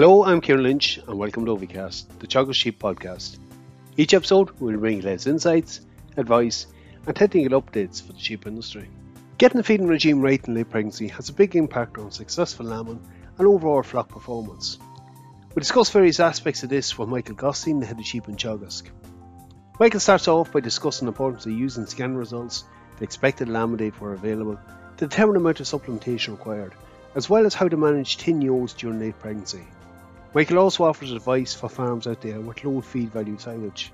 Hello, I'm Kieran Lynch, and welcome to Ovicast, the Teagasc Sheep podcast. Each episode will bring you latest insights, advice, and technical updates for the sheep industry. Getting the feeding regime right in late pregnancy has a big impact on successful lambing and overall flock performance. We discuss various aspects of this with Michael Gottstein, the head of sheep in Teagasc. Michael starts off by discussing the importance of using scan results, the expected lambing date were available, to determine the amount of supplementation required, as well as how to manage thin ewes during late pregnancy. Michael also offers advice for farms out there with low feed value silage.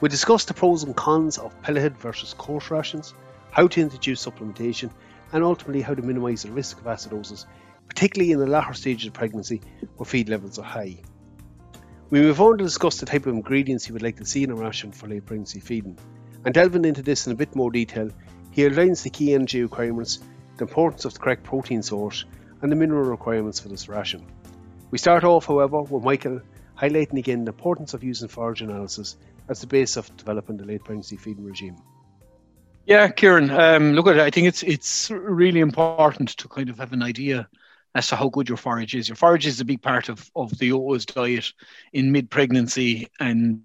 We discuss the pros and cons of pelleted versus coarse rations, how to introduce supplementation, and ultimately how to minimise the risk of acidosis, particularly in the latter stages of pregnancy where feed levels are high. We move on to discuss the type of ingredients you would like to see in a ration for late pregnancy feeding. And delving into this in a bit more detail, he outlines the key energy requirements, the importance of the correct protein source, and the mineral requirements for this ration. We start off, however, with Michael highlighting again the importance of using forage analysis as the base of developing the late pregnancy feeding regime. Yeah, Kieran, um, look at it. I think it's it's really important to kind of have an idea as to how good your forage is. Your forage is a big part of, of the OO's diet in mid pregnancy and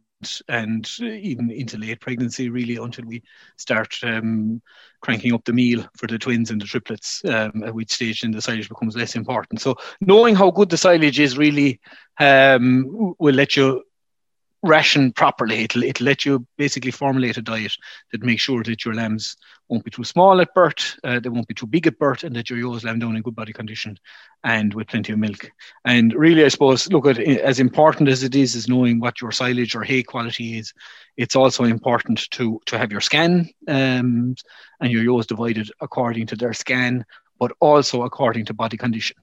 and even into late pregnancy, really, until we start um, cranking up the meal for the twins and the triplets, um, at which stage then the silage becomes less important. So, knowing how good the silage is really um, will let you ration properly. It'll, it'll let you basically formulate a diet that makes sure that your lambs won't be too small at birth, uh, they won't be too big at birth, and that your ewes lamb down in good body condition and with plenty of milk. And really, I suppose, look at as important as it is, is knowing what your silage or hay quality is. It's also important to to have your scan um, and your ewes divided according to their scan, but also according to body condition.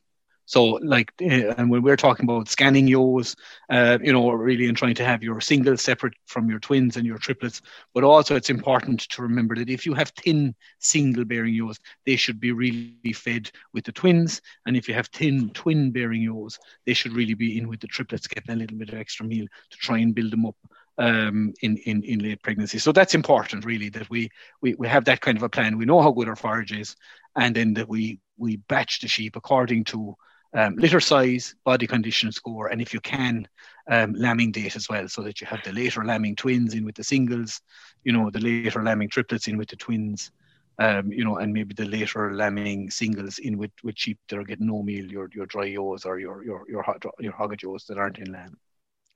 So, like, uh, and when we're talking about scanning ewes, uh, you know, really in trying to have your singles separate from your twins and your triplets, but also it's important to remember that if you have thin single bearing ewes, they should be really fed with the twins. And if you have thin twin bearing ewes, they should really be in with the triplets, getting a little bit of extra meal to try and build them up um, in, in, in late pregnancy. So that's important, really, that we, we, we have that kind of a plan. We know how good our forage is, and then that we, we batch the sheep according to um, litter size, body condition score, and if you can, um, lambing date as well, so that you have the later lambing twins in with the singles, you know, the later lambing triplets in with the twins, um, you know, and maybe the later lambing singles in with, with sheep that are getting no meal, your your dry ewes or your your your your hogget ewes that aren't in lamb.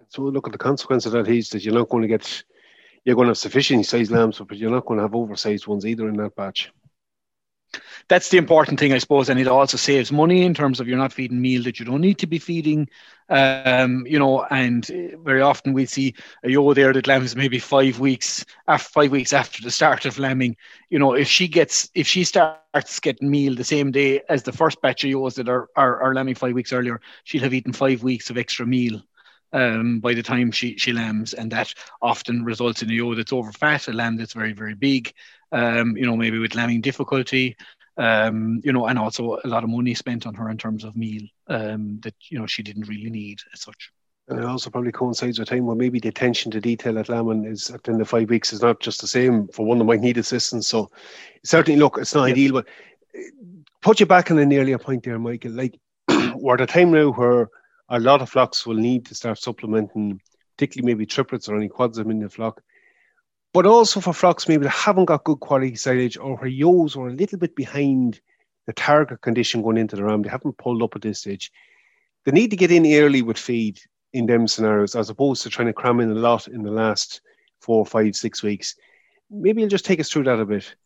So look at the consequence of that is that you're not going to get you're going to have sufficient sized lambs, but you're not going to have oversized ones either in that batch that's the important thing, I suppose, and it also saves money in terms of you're not feeding meal that you don't need to be feeding. Um, you know, and very often we see a ewe there that lambs maybe five weeks after five weeks after the start of lambing. You know, if she gets if she starts getting meal the same day as the first batch of ewes that are, are, are lambing five weeks earlier, she'll have eaten five weeks of extra meal um, by the time she, she lambs, and that often results in a ewe that's over fat, a lamb that's very, very big, um, you know, maybe with lambing difficulty, um, you know, and also a lot of money spent on her in terms of meal um, that you know she didn't really need as such. And it also probably coincides with time where maybe the attention to detail at lambing is at the end of five weeks is not just the same for one that might need assistance. So certainly, look, it's not yeah. ideal, but uh, put you back on an earlier point there, Michael. Like we're at a time now where a lot of flocks will need to start supplementing, particularly maybe triplets or any quads in the flock but also for flocks maybe that haven't got good quality silage or where ewes are a little bit behind the target condition going into the ram. They haven't pulled up at this stage. They need to get in early with feed in them scenarios as opposed to trying to cram in a lot in the last four, five, six weeks. Maybe you'll just take us through that a bit.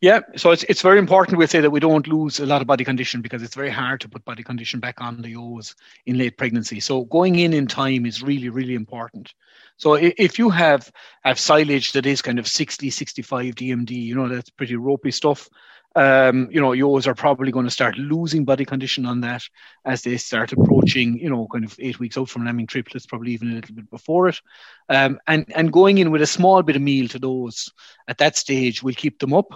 Yeah, so it's it's very important we say that we don't lose a lot of body condition because it's very hard to put body condition back on the ewes in late pregnancy. So going in in time is really really important. So if you have have silage that is kind of 60 65 DMD, you know that's pretty ropey stuff. Um, you know, ewes are probably going to start losing body condition on that as they start approaching, you know, kind of eight weeks out from lambing triplets, probably even a little bit before it. Um, and and going in with a small bit of meal to those at that stage will keep them up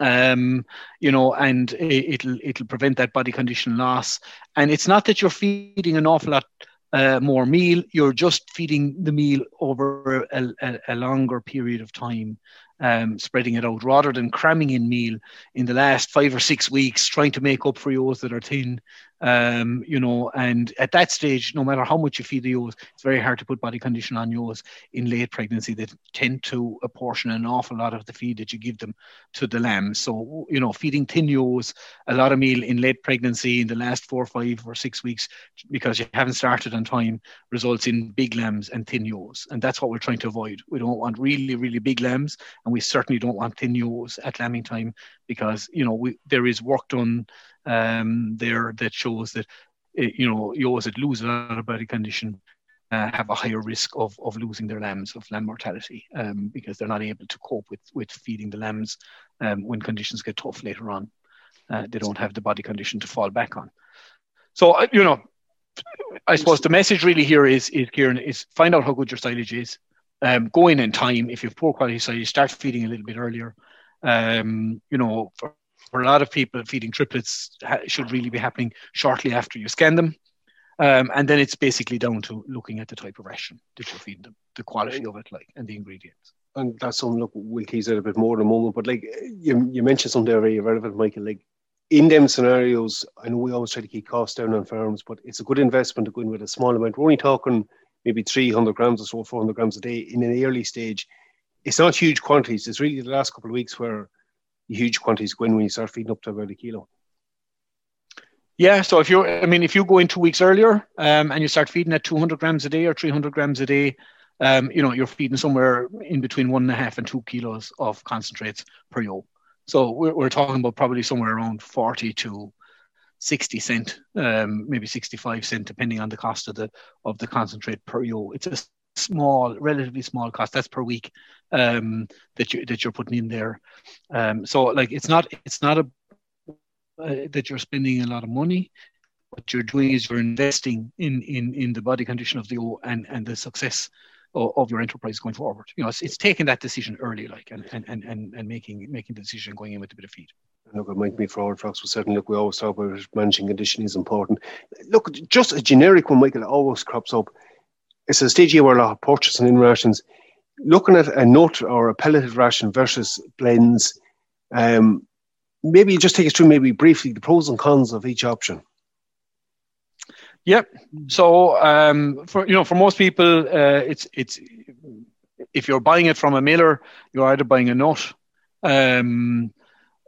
um, you know, and it, will it'll prevent that body condition loss. And it's not that you're feeding an awful lot uh, more meal; you're just feeding the meal over a, a, a longer period of time. Um, spreading it out rather than cramming in meal in the last five or six weeks, trying to make up for yours that are thin. Um, you know, and at that stage, no matter how much you feed the ewes, it's very hard to put body condition on ewes in late pregnancy They tend to apportion an awful lot of the feed that you give them to the lambs. So, you know, feeding thin ewes, a lot of meal in late pregnancy in the last four, five, or six weeks because you haven't started on time results in big lambs and thin ewes. And that's what we're trying to avoid. We don't want really, really big lambs, and we certainly don't want thin ewes at lambing time because, you know, we, there is work done um, there that shows that eh, you know ewes that lose a lot of body condition uh, have a higher risk of, of losing their lambs of lamb mortality um, because they're not able to cope with with feeding the lambs um, when conditions get tough later on. Uh, they don't have the body condition to fall back on. So you know, I suppose the message really here is is Kieran is find out how good your silage is. Um, go in in time. If you have poor quality silage, start feeding a little bit earlier. Um, you know, for for a lot of people, feeding triplets should really be happening shortly after you scan them. Um, and then it's basically down to looking at the type of ration that you're feeding them, the quality of it, like, and the ingredients. And that's something look we'll tease out a bit more in a moment. But like you, you mentioned something very relevant, Michael. Like in them scenarios, I know we always try to keep costs down on farms, but it's a good investment to go in with a small amount. We're only talking maybe 300 grams or so, 400 grams a day in an early stage. It's not huge quantities. It's really the last couple of weeks where huge quantities go in when you start feeding up to about a kilo. Yeah, so if you're, I mean, if you go in two weeks earlier um, and you start feeding at 200 grams a day or 300 grams a day, um, you know, you're feeding somewhere in between one and a half and two kilos of concentrates per ewe. So we're, we're talking about probably somewhere around 40 to 60 cent, um, maybe 65 cent, depending on the cost of the of the concentrate per ewe. It's a small, relatively small cost. That's per week um, that you that you're putting in there. Um, so like it's not it's not a uh, that you're spending a lot of money. What you're doing is you're investing in in in the body condition of the O and and the success of, your enterprise going forward. You know, it's, it's taking that decision early, like and and and and making making the decision going in with a bit of feed. Look, it might be forward Fox, but certainly, look, we always talk about managing condition is important. Look, just a generic one, Michael, always crops up it's a stage where a lot of purchasing in rations. Looking at a nut or a pelleted ration versus blends, um, maybe just take us through maybe briefly the pros and cons of each option. Yep. So um, for you know, for most people, uh, it's it's if you're buying it from a miller, you're either buying a nut, um,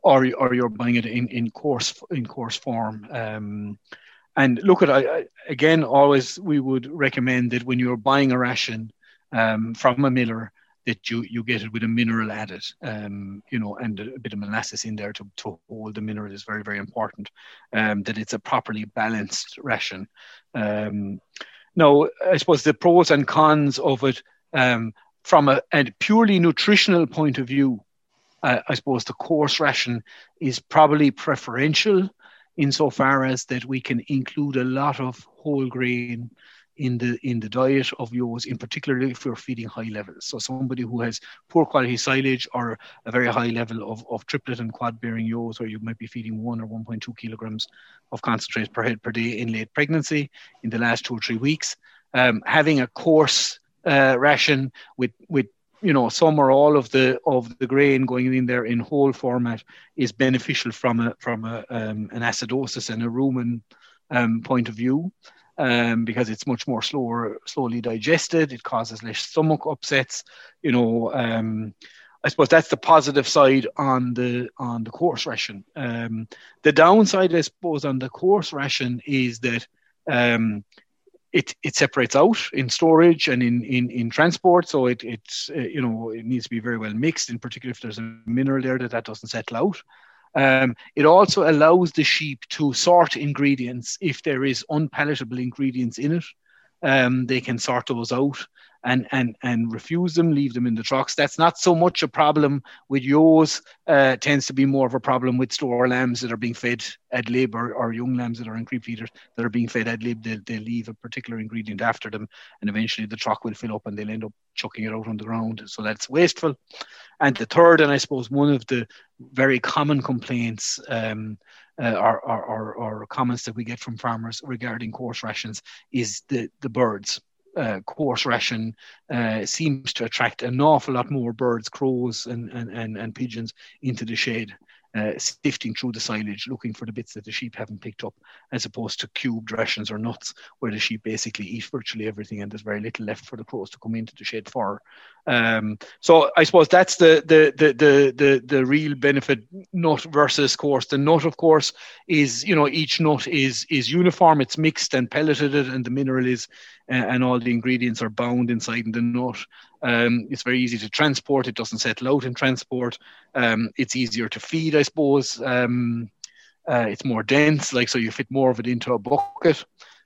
or or you're buying it in, in coarse in coarse form. Um, and look at I, again, always we would recommend that when you're buying a ration um, from a miller, that you you get it with a mineral added, um, you know, and a, bit of molasses in there to, to hold the mineral is very very important. Um, that it's a properly balanced ration. Um, now, I suppose the pros and cons of it um, from a, a, purely nutritional point of view, uh, I suppose the coarse ration is probably preferential insofar as that we can include a lot of whole grain in the in the diet of yours, in particular if you're feeding high levels. So somebody who has poor quality silage or a very high level of, of triplet and quad bearing ewes, where you might be feeding one or 1.2 kilograms of concentrate per head per day in late pregnancy in the last two or three weeks, um, having a coarse uh, ration with with you know some or all of the of the grain going in there in whole format is beneficial from a from a um, an acidosis and a rumen um, point of view um, because it's much more slower slowly digested. It causes less stomach upsets you know um, I suppose that's the positive side on the on the coarse ration. Um, the downside I suppose on the coarse ration is that um, it it separates out in storage and in in, in transport. So it it's uh, you know it needs to be very well mixed in particular if there's a mineral there that that doesn't settle out. Um, it also allows the sheep to sort ingredients if there is unpalatable ingredients in it. Um, they can sort those out and and and refuse them, leave them in the trucks. That's not so much a problem with yours. Uh, tends to be more of a problem with store lambs that are being fed ad lib or, or young lambs that are in creep feeders that are being fed ad lib. They they leave a particular ingredient after them, and eventually the truck will fill up and they'll end up chucking it out on the ground. So that's wasteful. And the third, and I suppose one of the very common complaints. Um, uh, or, or, or, comments that we get from farmers regarding coarse rations is the, the birds uh, coarse ration uh, seems to attract an awful lot more birds, crows, and, and, and, and pigeons into the shade uh, sifting through the silage, looking for the bits that the sheep haven't picked up, as opposed to cubed rations or nuts, where the sheep basically eat virtually everything, and there's very little left for the crows to come into the shed for. Um, so I suppose that's the the the the the, the real benefit nut versus coarse. The nut, of course, is you know each nut is is uniform. It's mixed and pelleted, and the mineral is uh, and all the ingredients are bound inside the nut. Um, it's very easy to transport. It doesn't settle out in transport. Um, it's easier to feed, I suppose. Um, uh, it's more dense, like so you fit more of it into a bucket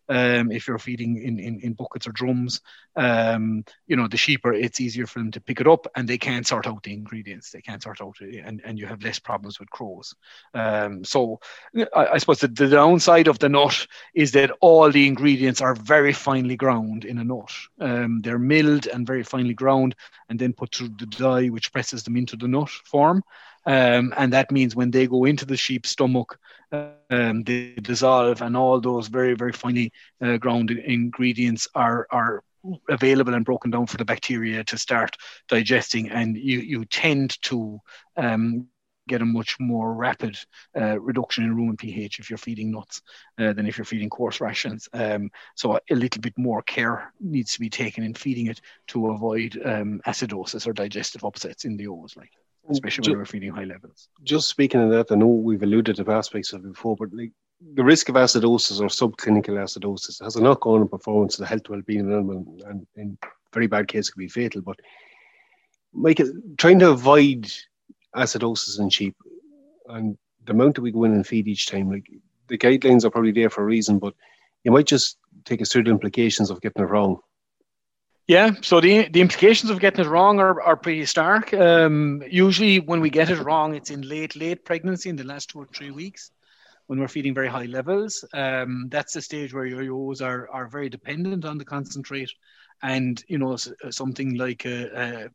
um, if you're feeding in, in, in buckets or drums. Um, you know, the sheep are, it's easier for them to pick it up and they can't sort out the ingredients. They can't sort out, and, and you have less problems with crows. Um, so I, I suppose the, the, downside of the nut is that all the ingredients are very finely ground in a nut. Um, they're milled and very finely ground and then put through the die, which presses them into the nut form. Um, and that means when they go into the sheep's stomach, um, they dissolve, and all those very, very finely uh, ground ingredients are are available and broken down for the bacteria to start digesting, and you you tend to um, get a much more rapid uh, reduction in rumen pH if you're feeding nuts uh, than if you're feeding coarse rations. Um, so a little bit more care needs to be taken in feeding it to avoid um, acidosis or digestive upsets in the owls. Like especially when we're feeding high levels. Just speaking of that, I know we've alluded to aspects of it before, but like the risk of acidosis or subclinical acidosis has a knock-on performance to the health well-being of an animal, and in very bad cases can be fatal. But Michael, trying to avoid acidosis in sheep and the amount that we go in and feed each time, like the guidelines are probably there for a reason, but you might just take us through the implications of getting it wrong. Yeah, so the the implications of getting it wrong are, are pretty stark. Um, usually, when we get it wrong, it's in late late pregnancy in the last two or three weeks, when we're feeding very high levels. Um, that's the stage where your yos are are very dependent on the concentrate, and you know uh, something like a, a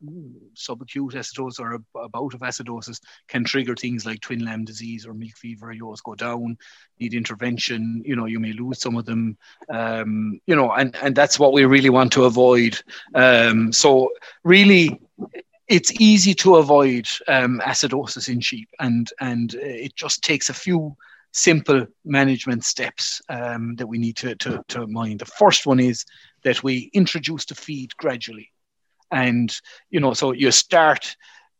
subacute acidosis or a, a, bout of acidosis can trigger things like twin lamb disease or milk fever yours go down need intervention you know you may lose some of them um, you know and and that's what we really want to avoid um, so really it's easy to avoid um, acidosis in sheep and and it just takes a few simple management steps um, that we need to, to, to mind. The first one is that we introduce the feed gradually. And, you know, so you start,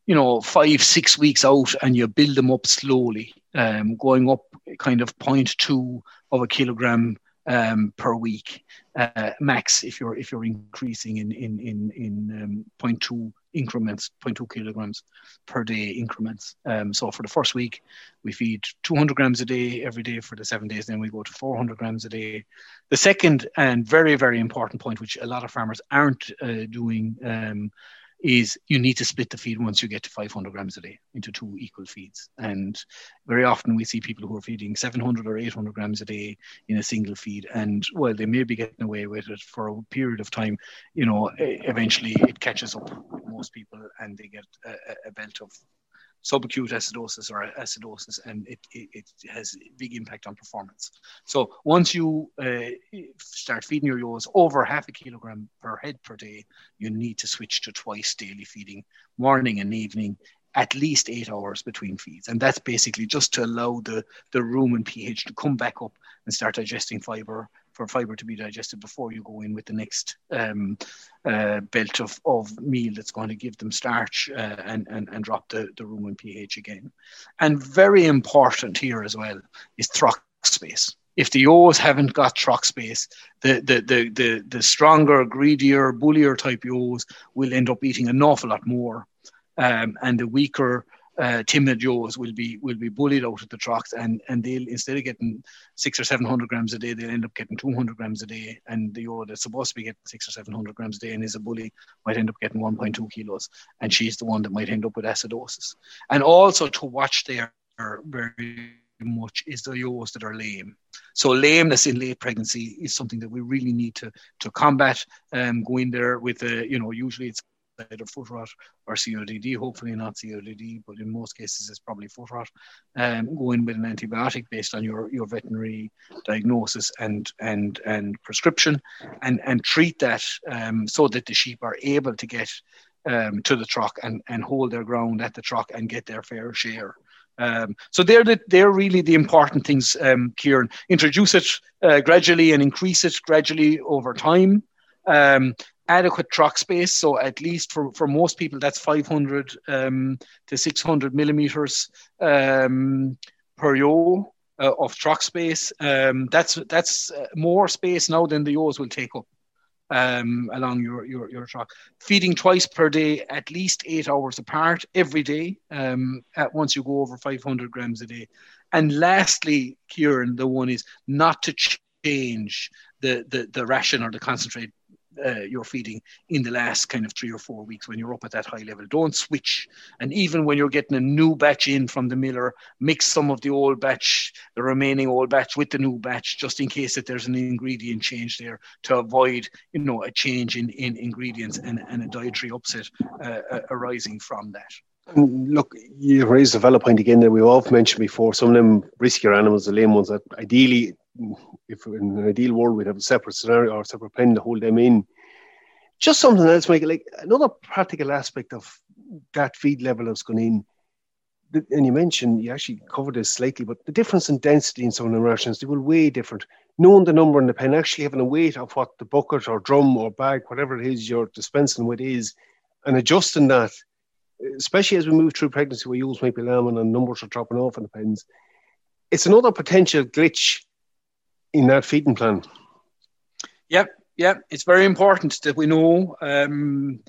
you know, five, six weeks out and you build them up slowly, um, going up kind of 0.2 of a kilogram um, per week uh, max if you're if you're increasing in in in in um, 0.2 increments 0.2 kilograms per day increments. Um, so for the first week we feed 200 grams a day every day for the seven days then we go to 400 grams a day. The second and very very important point which a lot of farmers aren't uh, doing um, is you need to split the feed once you get to 500 grams a day into two equal feeds. And very often we see people who are feeding 700 or 800 grams a day in a single feed. And while they may be getting away with it for a period of time, you know, eventually it catches up with most people and they get a, a belt of subacute acidosis or acidosis, and it, it, it, has big impact on performance. So once you uh, start feeding your yos over half a kilogram per head per day, you need to switch to twice daily feeding, morning and evening, at least eight hours between feeds. And that's basically just to allow the, the rumen pH to come back up and start digesting fiber for fiber to be digested before you go in with the next um, uh, belt of, of meal that's going to give them starch uh, and, and, and drop the, the rumen pH again. And very important here as well is trough space. If the yos haven't got trough space, the, the, the, the, the stronger, greedier, bullier type yos will end up eating an awful lot more. Um, and the weaker, uh, timid yos will be will be bullied out of the trucks and and they'll instead of getting six or seven hundred grams a day they'll end up getting 200 grams a day and the yaw that's supposed to be getting six or seven hundred grams a day and is a bully might end up getting 1.2 kilos and she's the one that might end up with acidosis and also to watch there very much is the yos that are lame. So lameness in late pregnancy is something that we really need to to combat. Um, go in there with a, you know, usually it's either foot rot or CODD, hopefully not CODD, but in most cases it's probably foot rot. Um, go in with an antibiotic based on your, your veterinary diagnosis and and and prescription, and and treat that um, so that the sheep are able to get um, to the truck and and hold their ground at the truck and get their fair share. Um, so they're the, they're really the important things, um, Kieran. Introduce it uh, gradually and increase it gradually over time. Um, adequate truck space. So at least for, for most people, that's 500 um, to 600 millimeters um, per yo uh, of truck space. Um, that's that's uh, more space now than the yos will take up um, along your, your, your truck. Feeding twice per day, at least eight hours apart every day. Um, at once you go over 500 grams a day. And lastly, Kieran, the one is not to change the, the, the ration or the concentrate uh, you're feeding in the last kind of three or four weeks when you're up at that high level. Don't switch. And even when you're getting a new batch in from the miller, mix some of the old batch, the remaining old batch with the new batch, just in case that there's an ingredient change there to avoid, you know, a change in, in ingredients and, and a dietary upset uh, uh, arising from that. Look, you raised a valid point again that we've all mentioned before. Some of them riskier animals, the lame ones, that ideally if in an ideal world we'd have a separate scenario or separate pen to hold them in. Just something else, Michael. Like another practical aspect of that feed level that's gone in. And you mentioned you actually covered this slightly, but the difference in density in some of the rations they will weigh different. Knowing the number in the pen, actually having a weight of what the bucket or drum or bag, whatever it is you're dispensing with is, and adjusting that, especially as we move through pregnancy where ewes might be lambing and numbers are dropping off in the pens. It's another potential glitch in that feeding plan. Yep, yep. It's very important that we know um,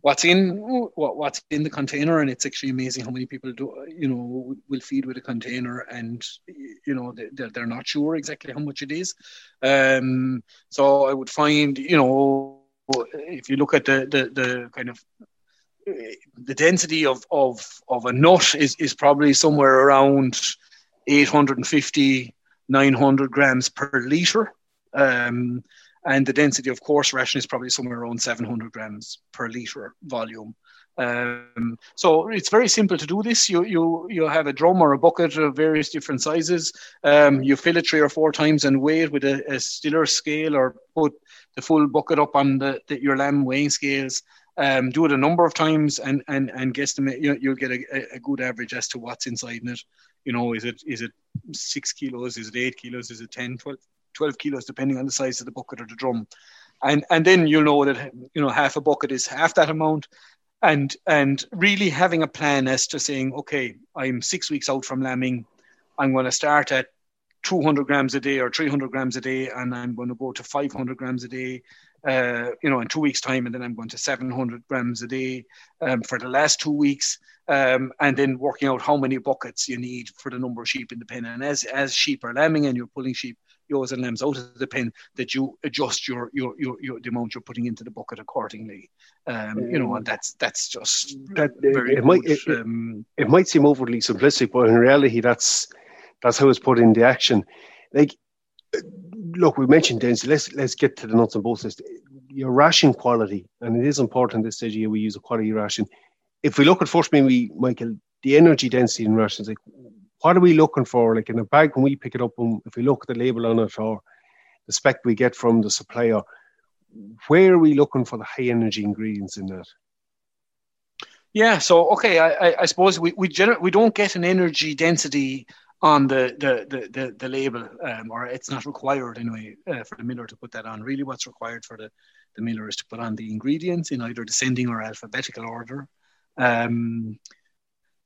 what's in what, what's in the container, and it's actually amazing how many people do you know will feed with a container, and you know they're, they're not sure exactly how much it is. Um, so I would find you know if you look at the the, the kind of the density of, of, of a nut is, is probably somewhere around 850 900 grams per liter. Um, and the density of coarse ration is probably somewhere around 700 grams per liter volume. Um, so it's very simple to do this. You you you have a drum or a bucket of various different sizes. Um, you fill it three or four times and weigh it with a, a stiller scale, or put the full bucket up on the, the your lamb weighing scales. Um, do it a number of times and and and guesstimate. You, you'll get a, a good average as to what's inside in it you know, is it is it six kilos? Is it eight kilos? Is it 10, 12, 12 kilos, depending on the size of the bucket or the drum? And and then you'll know that you know half a bucket is half that amount, and and really having a plan as to saying, okay, I'm six weeks out from lambing, I'm going to start at 200 grams a day or 300 grams a day, and I'm going to go to 500 grams a day, uh, you know, in two weeks' time, and then I'm going to 700 grams a day um, for the last two weeks, um, and then working out how many buckets you need for the number of sheep in the pen. And as as sheep are lambing and you're pulling sheep, yours and lambs out of the pen, that you adjust your your your, your the amount you're putting into the bucket accordingly. Um, you know, and that's that's just that, very it, might it, um, it might seem overly simplistic, but in reality, that's that's how it's put into action. Like look, we mentioned density. Let's let's get to the nuts and bolts. Your ration quality, and it is important this stage here we use a quality ration. If we look at first, maybe Michael, the energy density in rations, like what are we looking for? Like in a bag when we pick it up, and if we look at the label on it or the spec we get from the supplier, where are we looking for the high energy ingredients in that? Yeah, so okay, I, I suppose we we, gener- we don't get an energy density on the the the, the, the label, um, or it's not required anyway uh, for the miller to put that on. Really, what's required for the the miller is to put on the ingredients in either descending or alphabetical order. Um,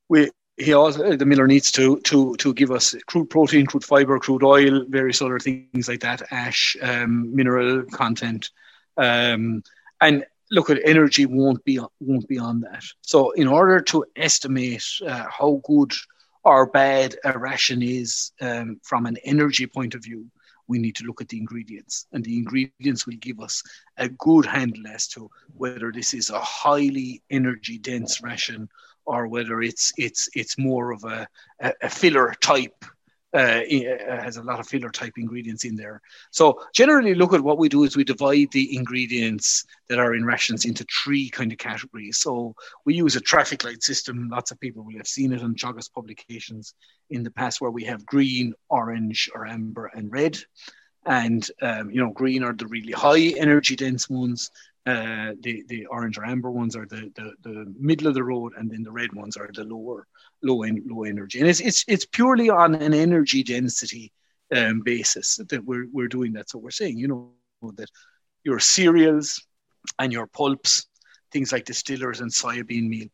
we he also the miller needs to to to give us crude protein, crude fiber, crude oil, various other things like that, ash, um, mineral content, um, and look at energy won't be won't be on that. So in order to estimate uh, how good or bad a ration is um, from an energy point of view, we need to look at the ingredients. And the ingredients will give us a good handle as to whether this is a highly energy dense ration or whether it's it's it's more of a, a filler type uh, uh, has a lot of filler type ingredients in there. So generally, look at what we do is we divide the ingredients that are in rations into three kind of categories. So we use a traffic light system. Lots of people will have seen it on Teagasc publications in the past, where we have green, orange, or amber, and red. And um, you know, green are the really high energy dense ones. Uh, the the orange or amber ones are the, the the middle of the road, and then the red ones are the lower low en- low energy. And it's it's it's purely on an energy density um, basis that we're we're doing that. So we're saying, you know, that your cereals and your pulps, things like distillers and soybean meal,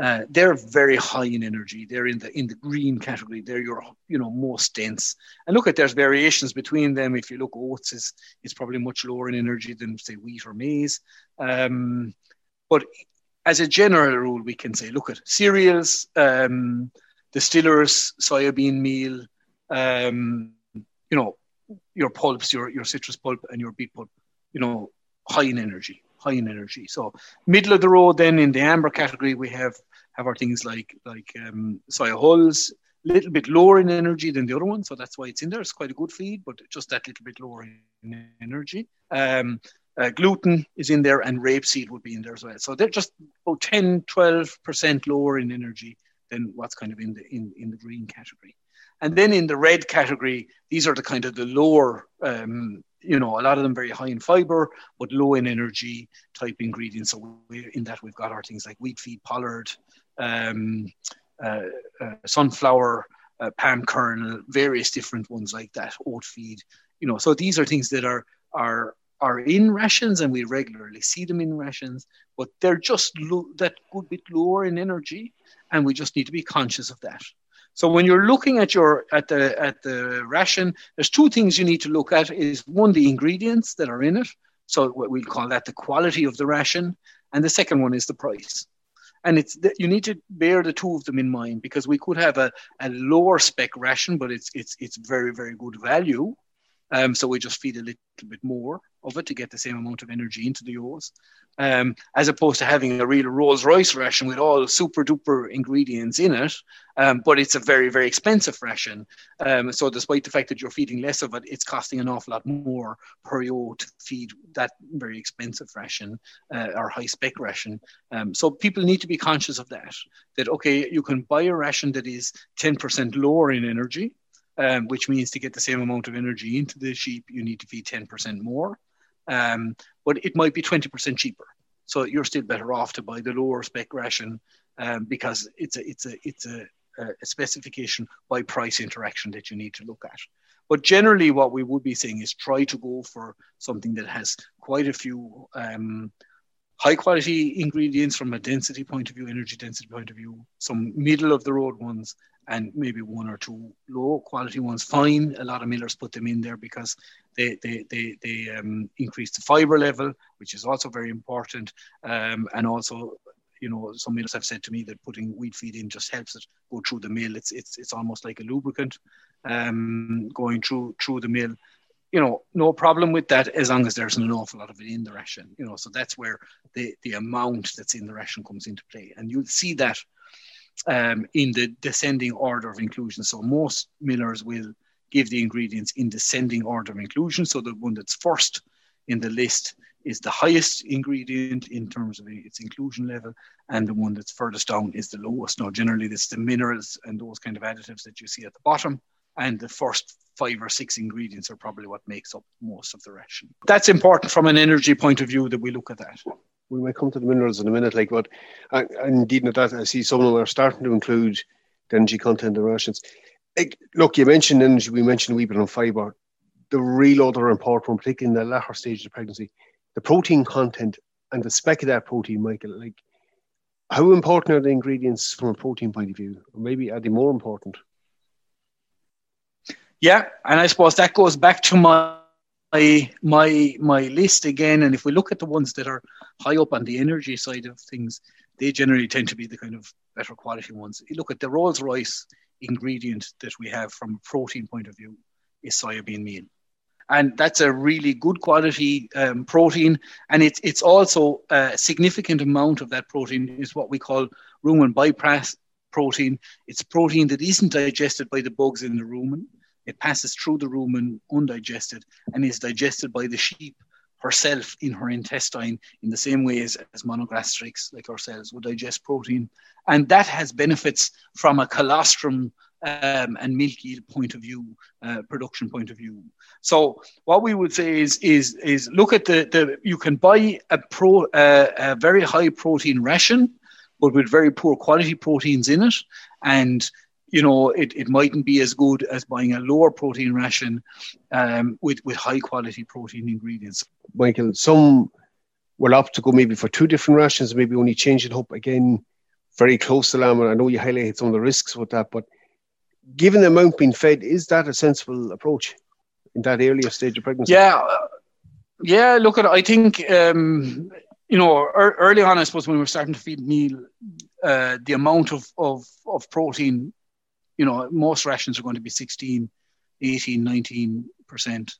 uh, they're very high in energy. They're in the in the green category. They're your you know most dense. And look at there's variations between them. If you look, oats is is probably much lower in energy than say wheat or maize. Um, but as a general rule, we can say look at cereals, um, distillers, soybean meal, um, you know, your pulps, your your citrus pulp, and your beet pulp. You know, high in energy high in energy. So middle of the road, then in the amber category, we have have our things like like um, soya hulls, a little bit lower in energy than the other one, so that's why it's in there. It's quite a good feed, but just that little bit lower in energy. Um, uh, gluten is in there, and rapeseed would be in there as well. So they're just about 10, 12 percent lower in energy than what's kind of in the in, in the green category. And then in the red category, these are the kind of the lower um, you know, a lot of them very high in fiber, but low in energy type ingredients. So in that we've got our things like wheat feed, pollard, um, uh, uh, sunflower, uh, palm kernel, various different ones like that, oat feed. You know, so these are things that are are are in rations, and we regularly see them in rations, but they're just lo- that good bit lower in energy, and we just need to be conscious of that. So when you're looking at your at the at the ration, there's two things you need to look at. Is one the ingredients that are in it. So what we'll call that the quality of the ration, and the second one is the price. And it's you need to bear the two of them in mind because we could have a, a lower spec ration, but it's it's it's very very good value. Um, so we just feed a little bit more of it to get the same amount of energy into the ewes um, as opposed to having a real Rolls Royce ration with all super duper ingredients in it. Um, but it's a very, very expensive ration. Um, so, despite the fact that you're feeding less of it, it's costing an awful lot more per ewe to feed that very expensive ration uh, or high spec ration. Um, so, people need to be conscious of that. That, okay, you can buy a ration that is 10% lower in energy. Um, which means to get the same amount of energy into the sheep, you need to feed 10% more um, but it might be 20% cheaper. So you're still better off to buy the lower spec ration um, because it's a it's a it's a, a, specification by price interaction that you need to look at. But generally, what we would be saying is try to go for something that has quite a few um, high quality ingredients from a density point of view, energy density point of view, some middle of the road ones, and maybe one or two low quality ones. Fine, a lot of millers put them in there because they they they, they um, increase the fiber level, which is also very important, um, and also. You know, some millers have said to me that putting wheat feed in just helps it go through the mill. It's it's it's almost like a lubricant um, going through through the mill you know, no problem with that as long as there's an awful lot of it in the ration. You know, so that's where the the amount that's in the ration comes into play, and you'll see that um, in the descending order of inclusion. So most millers will give the ingredients in descending order of inclusion. So the one that's first in the list is the highest ingredient in terms of its inclusion level, and the one that's furthest down is the lowest. Now, generally, it's the minerals and those kind of additives that you see at the bottom, and the first five or six ingredients are probably what makes up most of the ration. That's important from an energy point of view that we look at that we might come to the minerals in a minute. Like, but and, indeed, at that I see some of them are starting to include the energy content in rations. Like, look, you mentioned energy. We mentioned a wee bit on fibre. The real other important one, particularly in the latter stage of pregnancy, the protein content and the spec of that protein, Michael. Like, how important are the ingredients from a protein point of view? Or maybe are they more important? Yeah, and I suppose that goes back to my my my list again, and if we look at the ones that are high up on the energy side of things, they generally tend to be the kind of better quality ones. You look at the Rolls Royce ingredient that we have from a protein point of view is soybean meal, and that's a really good quality um, protein. And it's it's also a significant amount of that protein is what we call Rumen bypass protein. It's protein that isn't digested by the bugs in the rumen. It passes through the rumen undigested and is digested by the sheep herself in her intestine in the same way as, as monogastrics like ourselves would digest protein. And that has benefits from a colostrum um, and milk yield point of view, uh, production point of view. So what we would say is is is look at the the you can buy a pro uh, a very high protein ration, but with very poor quality proteins in it, and you know it, it mightn't be as good as buying a lower protein ration um, with with high quality protein ingredients. Michael, some will opt to go maybe for two different rations, maybe only change it up again very close to lamb. And I know you highlighted some of the risks with that, but given the amount being fed, is that a sensible approach in that earlier stage of pregnancy? Yeah, yeah. Look at, I think um, you know, early on, I suppose when we were starting to feed meal, uh, the amount of, of of protein, you know, most rations are going to be 16, 18, 19 percent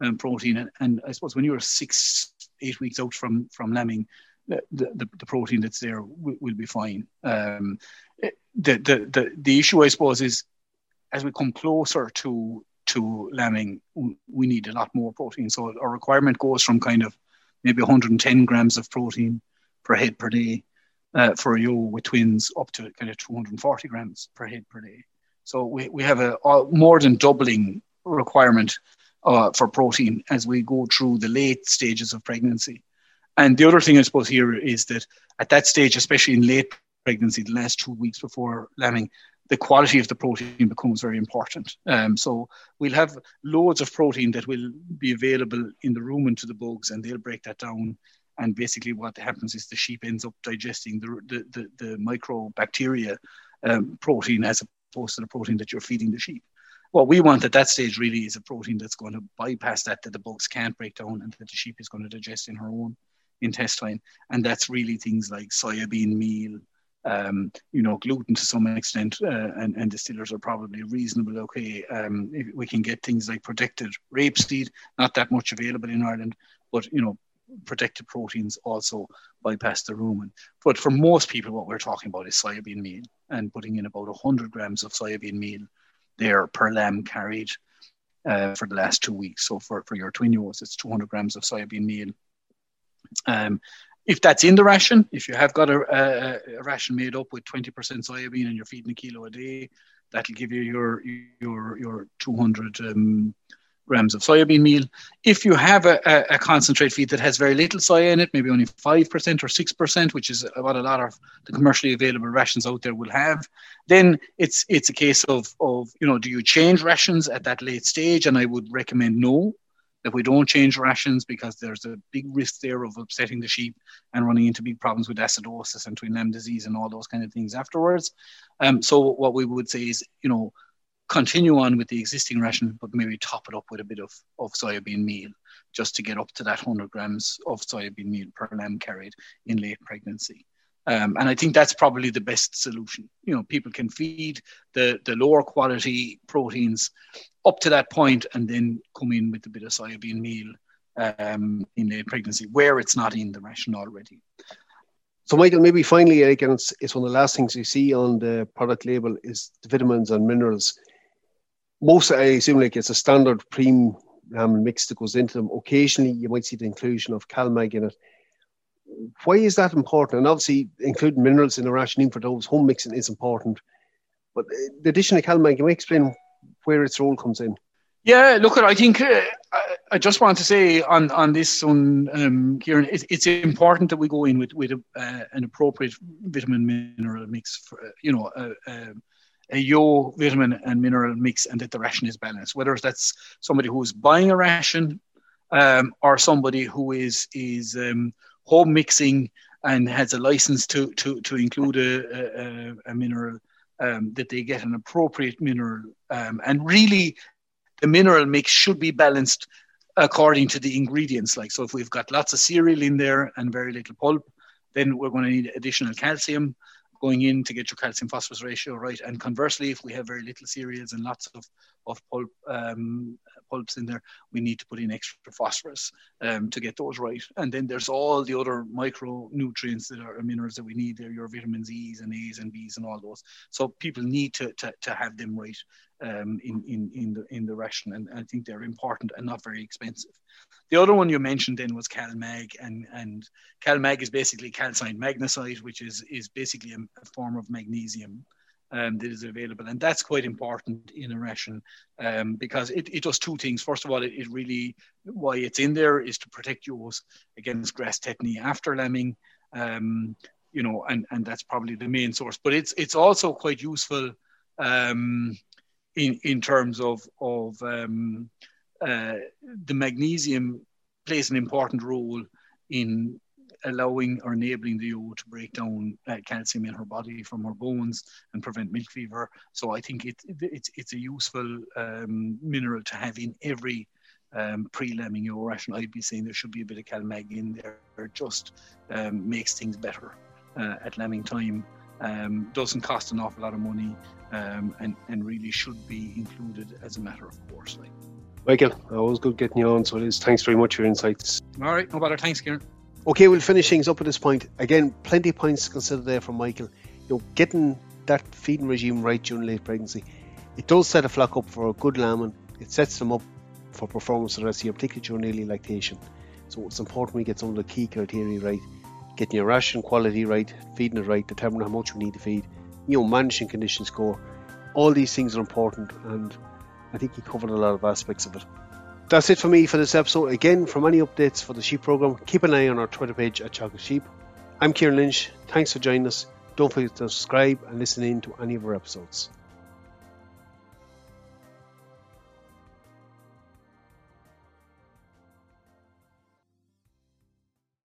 um, protein, and, and I suppose when you're six, eight weeks out from from lambing, the, the, the protein that's there will, will be fine. Um, the, the, the, the issue, I suppose, is as we come closer to to lambing, we need a lot more protein. So our requirement goes from kind of maybe 110 grams of protein per head per day uh, for a ewe with twins up to kind of 240 grams per head per day. So we, we have a, a more than doubling requirement uh, for protein as we go through the late stages of pregnancy. And the other thing I suppose here is that at that stage, especially in late pregnancy, the last two weeks before lambing, the quality of the protein becomes very important. Um, so we'll have loads of protein that will be available in the rumen to the bugs, and they'll break that down. And basically, what happens is the sheep ends up digesting the the, the, the microbacteria um, protein as opposed to the protein that you're feeding the sheep. What we want at that stage really is a protein that's going to bypass that that the bugs can't break down and that the sheep is going to digest in her own intestine, and that's really things like soybean meal, um, you know, gluten to some extent, uh, and, and distillers are probably reasonable. Okay, um, we can get things like protected rapeseed, not that much available in Ireland, but you know, protected proteins also bypass the rumen. But for most people, what we're talking about is soybean meal and putting in about 100 grams of soybean meal there per lamb carried uh, for the last two weeks. So for, for your twin ewes, it's 200 grams of soybean meal. Um, if that's in the ration, if you have got a, a, a ration made up with 20% soybean and you're feeding a kilo a day, that'll give you your your your 200 um, grams of soybean meal. If you have a, a, a, concentrate feed that has very little soy in it, maybe only 5% or 6%, which is what a lot of the commercially available rations out there will have, then it's it's a case of, of you know, do you change rations at that late stage? And I would recommend no that we don't change rations because there's a big risk there of upsetting the sheep and running into big problems with acidosis and twin lamb disease and all those kind of things afterwards. Um, so what we would say is, you know, continue on with the existing ration, but maybe top it up with a bit of, of soybean meal just to get up to that 100 grams of soybean meal per lamb carried in late pregnancy. Um, and I think that's probably the best solution. You know, people can feed the, the lower quality proteins up to that point and then come in with a bit of soybean meal um, in the pregnancy where it's not in the ration already. So, Michael, maybe finally, again, it's, it's one of the last things you see on the product label is the vitamins and minerals. Most, I assume, like it's a standard cream um, mix that goes into them. Occasionally, you might see the inclusion of CalMag in it why is that important? And obviously, including minerals in the rationing for those home mixing is important. But the addition of CalMag, can we explain where its role comes in? Yeah, look, I think uh, I just want to say on on this one, um, Kieran, it's, it's important that we go in with with a, uh, an appropriate vitamin mineral mix. For, uh, you know, a, a, a yo vitamin and mineral mix, and that the ration is balanced. Whether that's somebody who is buying a ration um, or somebody who is is um, home mixing and has a license to to to include a, a, a mineral um, that they get an appropriate mineral um, and really the mineral mix should be balanced according to the ingredients like so if we've got lots of cereal in there and very little pulp then we're going to need additional calcium going in to get your calcium phosphorus ratio right. And conversely, if we have very little cereals and lots of of pulp um, pulps in there, we need to put in extra phosphorus um, to get those right. And then there's all the other micronutrients that are minerals that we need. There, your vitamins E's and A's and B's and all those. So people need to to, to have them right um, in in in the in the ration, and I think they're important and not very expensive. The other one you mentioned then was CalMag, and and CalMag is basically calcined magnesite, which is is basically a, a form of magnesium um, that is available. And that's quite important in a ration um, because it, it does two things. First of all, it, it really, why it's in there is to protect yours against grass tetany after lambing. Um, you know, and, and that's probably the main source. But it's it's also quite useful um, in in terms of of um, uh, the magnesium plays an important role in allowing or enabling the ewe to break down uh, calcium in her body from her bones and prevent milk fever. So I think it, it's it's a useful um, mineral to have in every um, pre-lambing ewe ration. I'd be saying there should be a bit of CalMag in there. It just um, makes things better uh, at lambing time. Um, doesn't cost an awful lot of money um, and, and really should be included as a matter of course. Like. Michael, always good getting you on. So it is. Thanks very much for your insights. All right, no bother. Thanks, Kieran. Okay, we'll finish things up at this point. Again, plenty of points to consider there from Michael. You know, getting that feeding regime right during late pregnancy, it does set a flock up for a good lambing. It sets them up for performance the rest of the year, particularly during early lactation. So it's important we get some of the key criteria right. Getting your ration quality right, feeding it right, determining how much we need to feed, you know, managing condition score. All these things are important and I think he covered a lot of aspects of it. That's it for me for this episode. Again, for any updates for the sheep program, keep an eye on our Twitter page at Teagasc Sheep. I'm Kieran Lynch. Thanks for joining us. Don't forget to subscribe and listen in to any of our episodes.